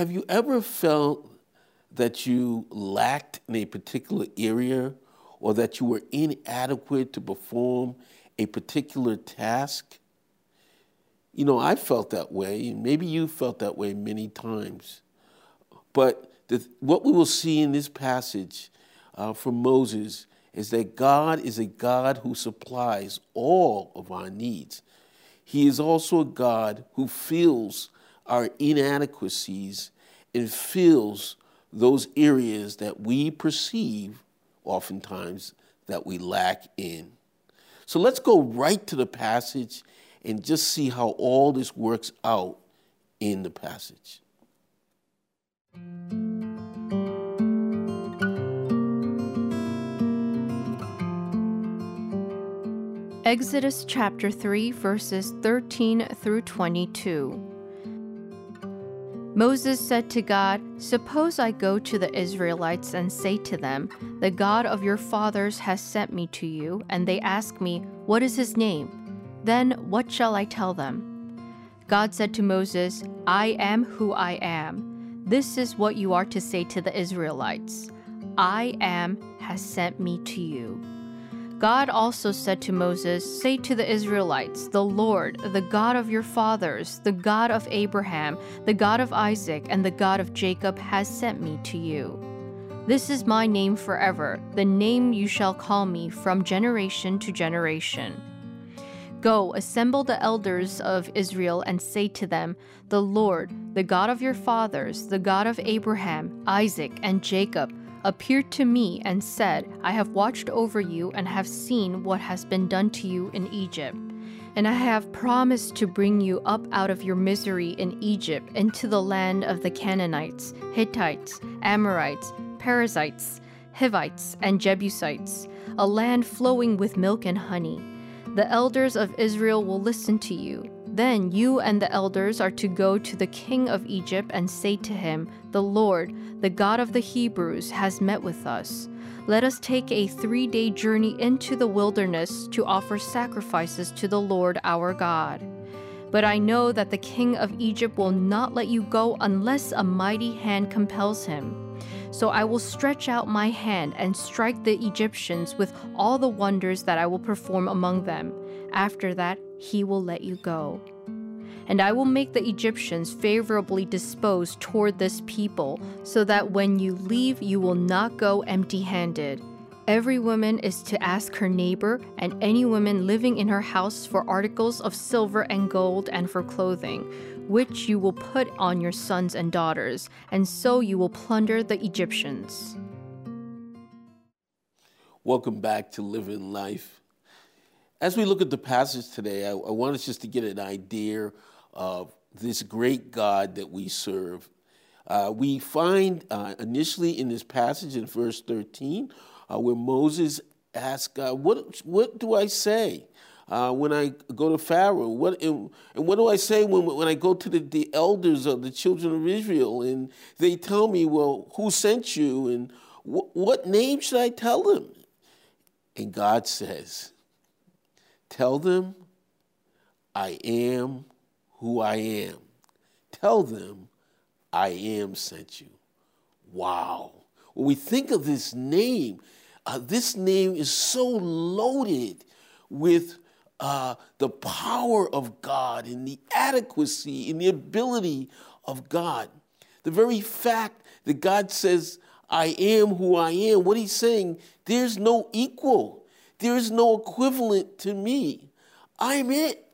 Have you ever felt that you lacked in a particular area or that you were inadequate to perform a particular task? You know, I felt that way, and maybe you felt that way many times. But the, what we will see in this passage uh, from Moses is that God is a God who supplies all of our needs. He is also a God who fills our inadequacies and fills those areas that we perceive oftentimes that we lack in. So let's go right to the passage and just see how all this works out in the passage. Exodus chapter 3, verses 13 through 22. Moses said to God, Suppose I go to the Israelites and say to them, The God of your fathers has sent me to you, and they ask me, What is his name? Then what shall I tell them? God said to Moses, I am who I am. This is what you are to say to the Israelites I am has sent me to you. God also said to Moses, Say to the Israelites, The Lord, the God of your fathers, the God of Abraham, the God of Isaac, and the God of Jacob, has sent me to you. This is my name forever, the name you shall call me from generation to generation. Go, assemble the elders of Israel, and say to them, The Lord, the God of your fathers, the God of Abraham, Isaac, and Jacob, appeared to me and said, I have watched over you and have seen what has been done to you in Egypt. And I have promised to bring you up out of your misery in Egypt into the land of the Canaanites, Hittites, Amorites, Perizzites, Hivites, and Jebusites, a land flowing with milk and honey. The elders of Israel will listen to you. Then you and the elders are to go to the king of Egypt and say to him, The Lord, the God of the Hebrews, has met with us. Let us take a three day journey into the wilderness to offer sacrifices to the Lord our God. But I know that the king of Egypt will not let you go unless a mighty hand compels him. So I will stretch out my hand and strike the Egyptians with all the wonders that I will perform among them. After that, he will let you go. And I will make the Egyptians favorably disposed toward this people, so that when you leave, you will not go empty handed. Every woman is to ask her neighbor and any woman living in her house for articles of silver and gold and for clothing, which you will put on your sons and daughters, and so you will plunder the Egyptians. Welcome back to Living Life. As we look at the passage today, I, I want us just to get an idea of this great God that we serve. Uh, we find uh, initially in this passage in verse 13 uh, where Moses asks God, what, what do I say uh, when I go to Pharaoh? What, and, and, what do I say when, when I go to the, the elders of the children of Israel and they tell me, well, who sent you and wh- what name should I tell them? And God says, Tell them I am who I am. Tell them I am sent you. Wow. When we think of this name, uh, this name is so loaded with uh, the power of God and the adequacy and the ability of God. The very fact that God says, I am who I am, what he's saying, there's no equal there is no equivalent to me. I'm it.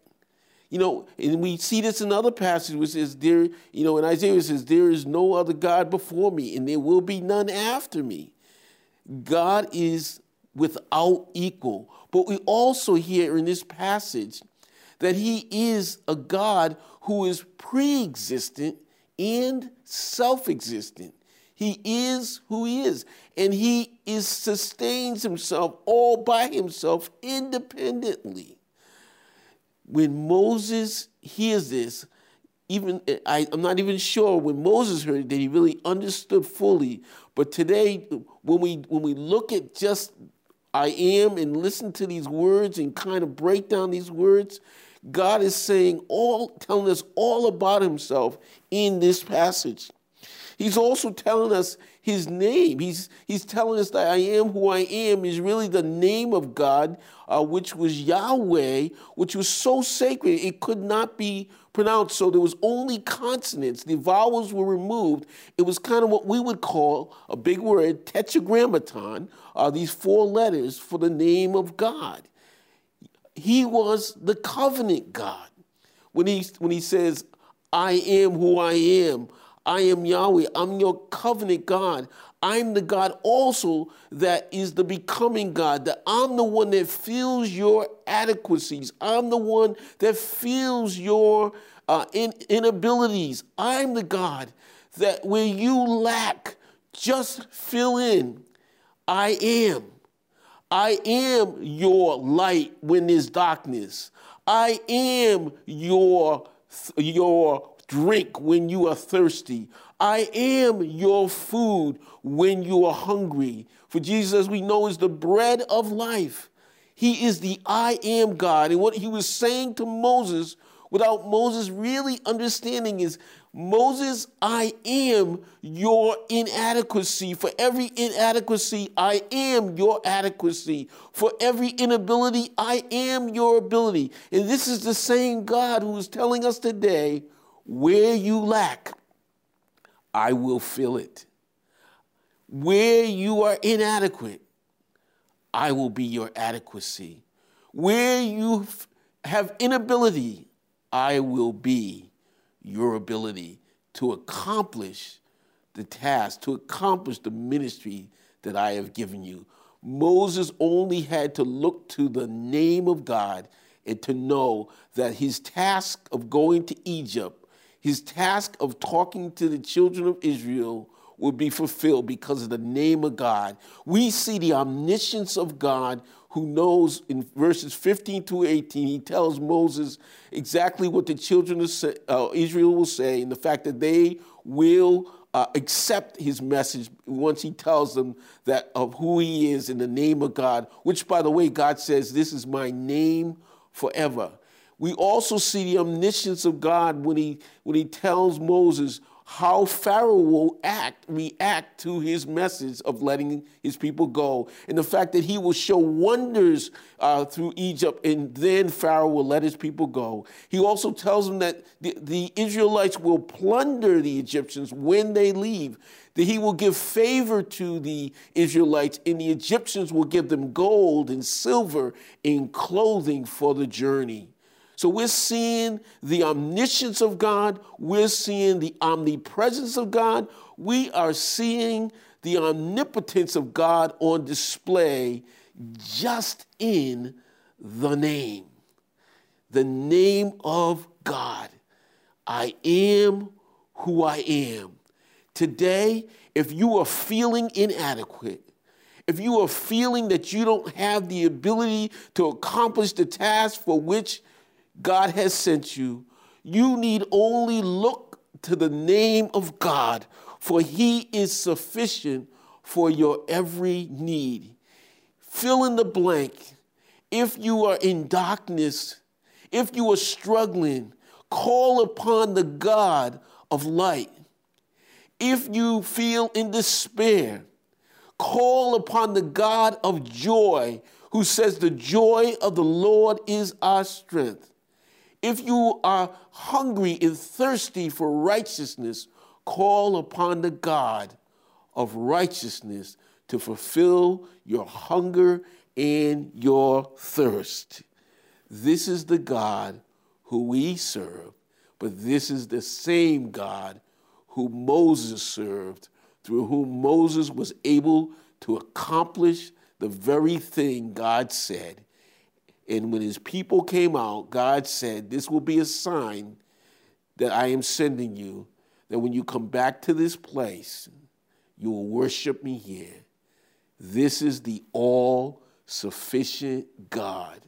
You know, and we see this in other passages which says there, you know, in Isaiah it says, There is no other God before me, and there will be none after me. God is without equal. But we also hear in this passage that he is a God who is pre existent and self existent. He is who he is, and he is sustains himself all by himself independently. When Moses hears this, even I, am not even sure when Moses heard it that he really understood fully. But today, when we when we look at just I am and listen to these words and kind of break down these words, God is saying all, telling us all about himself in this passage. He's also telling us his name. He's, he's telling us that I am who I am is really the name of God, uh, which was Yahweh, which was so sacred it could not be pronounced. So there was only consonants. The vowels were removed. It was kind of what we would call a big word, tetragrammaton, uh, these four letters for the name of God. He was the covenant God. When he, when he says, I am who I am, I am Yahweh. I'm your covenant God. I'm the God also that is the becoming God, that I'm the one that feels your adequacies. I'm the one that feels your uh, in, inabilities. I'm the God that where you lack, just fill in. I am. I am your light when there's darkness. I am your, your drink when you are thirsty. I am your food when you are hungry. For Jesus, we know, is the bread of life. He is the I am God. And what he was saying to Moses, without Moses really understanding, is Moses, I am your inadequacy. For every inadequacy, I am your adequacy. For every inability, I am your ability. And this is the same God who is telling us today where you lack, I will fill it. Where you are inadequate, I will be your adequacy. Where you have inability, I will be your ability to accomplish the task, to accomplish the ministry that I have given you. Moses only had to look to the name of God and to know that his task of going to Egypt his task of talking to the children of Israel would be fulfilled because of the name of God. We see the omniscience of God who knows in verses 15 to 18, he tells Moses exactly what the children of uh, Israel will say, and the fact that they will uh, accept his message once he tells them that of who he is in the name of God, which, by the way, God says, This is my name forever. We also see the omniscience of God when he, when he tells Moses how Pharaoh will act, react to his message of letting his people go, and the fact that he will show wonders uh, through Egypt, and then Pharaoh will let his people go. He also tells them that the, the Israelites will plunder the Egyptians when they leave, that he will give favor to the Israelites, and the Egyptians will give them gold and silver and clothing for the journey. So we're seeing the omniscience of God, we're seeing the omnipresence of God, we are seeing the omnipotence of God on display just in the name. The name of God. I am who I am. Today, if you are feeling inadequate, if you are feeling that you don't have the ability to accomplish the task for which God has sent you, you need only look to the name of God, for he is sufficient for your every need. Fill in the blank. If you are in darkness, if you are struggling, call upon the God of light. If you feel in despair, call upon the God of joy, who says, The joy of the Lord is our strength. If you are hungry and thirsty for righteousness, call upon the God of righteousness to fulfill your hunger and your thirst. This is the God who we serve, but this is the same God who Moses served, through whom Moses was able to accomplish the very thing God said and when his people came out, God said, This will be a sign that I am sending you, that when you come back to this place, you will worship me here. This is the all sufficient God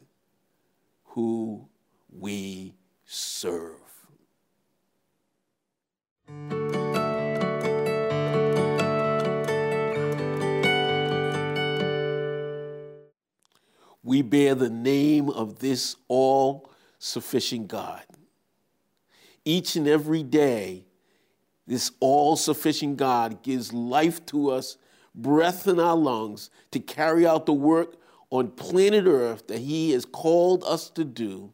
who we serve. We bear the name of this all sufficient God. Each and every day, this all sufficient God gives life to us, breath in our lungs to carry out the work on planet Earth that He has called us to do.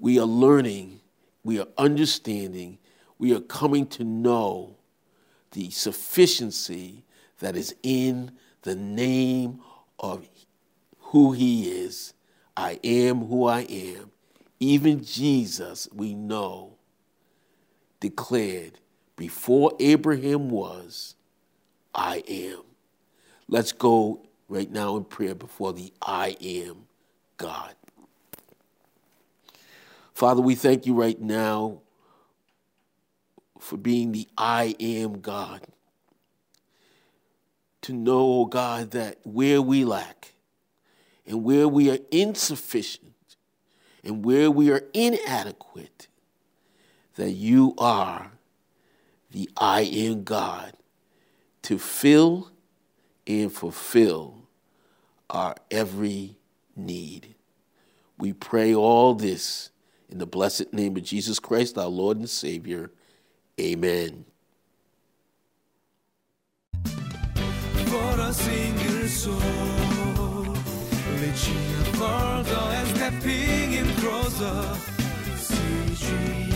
We are learning, we are understanding, we are coming to know the sufficiency that is in the name of who He is. I am who I am. Even Jesus, we know, declared, before Abraham was, I am. Let's go right now in prayer before the I am God. Father, we thank you right now for being the I am God. To know, oh God, that where we lack and where we are insufficient and where we are inadequate, that you are the I am God to fill and fulfill our every need. We pray all this in the blessed name of Jesus Christ, our Lord and Savior. Amen. For a single soul, reaching further and stepping in closer. See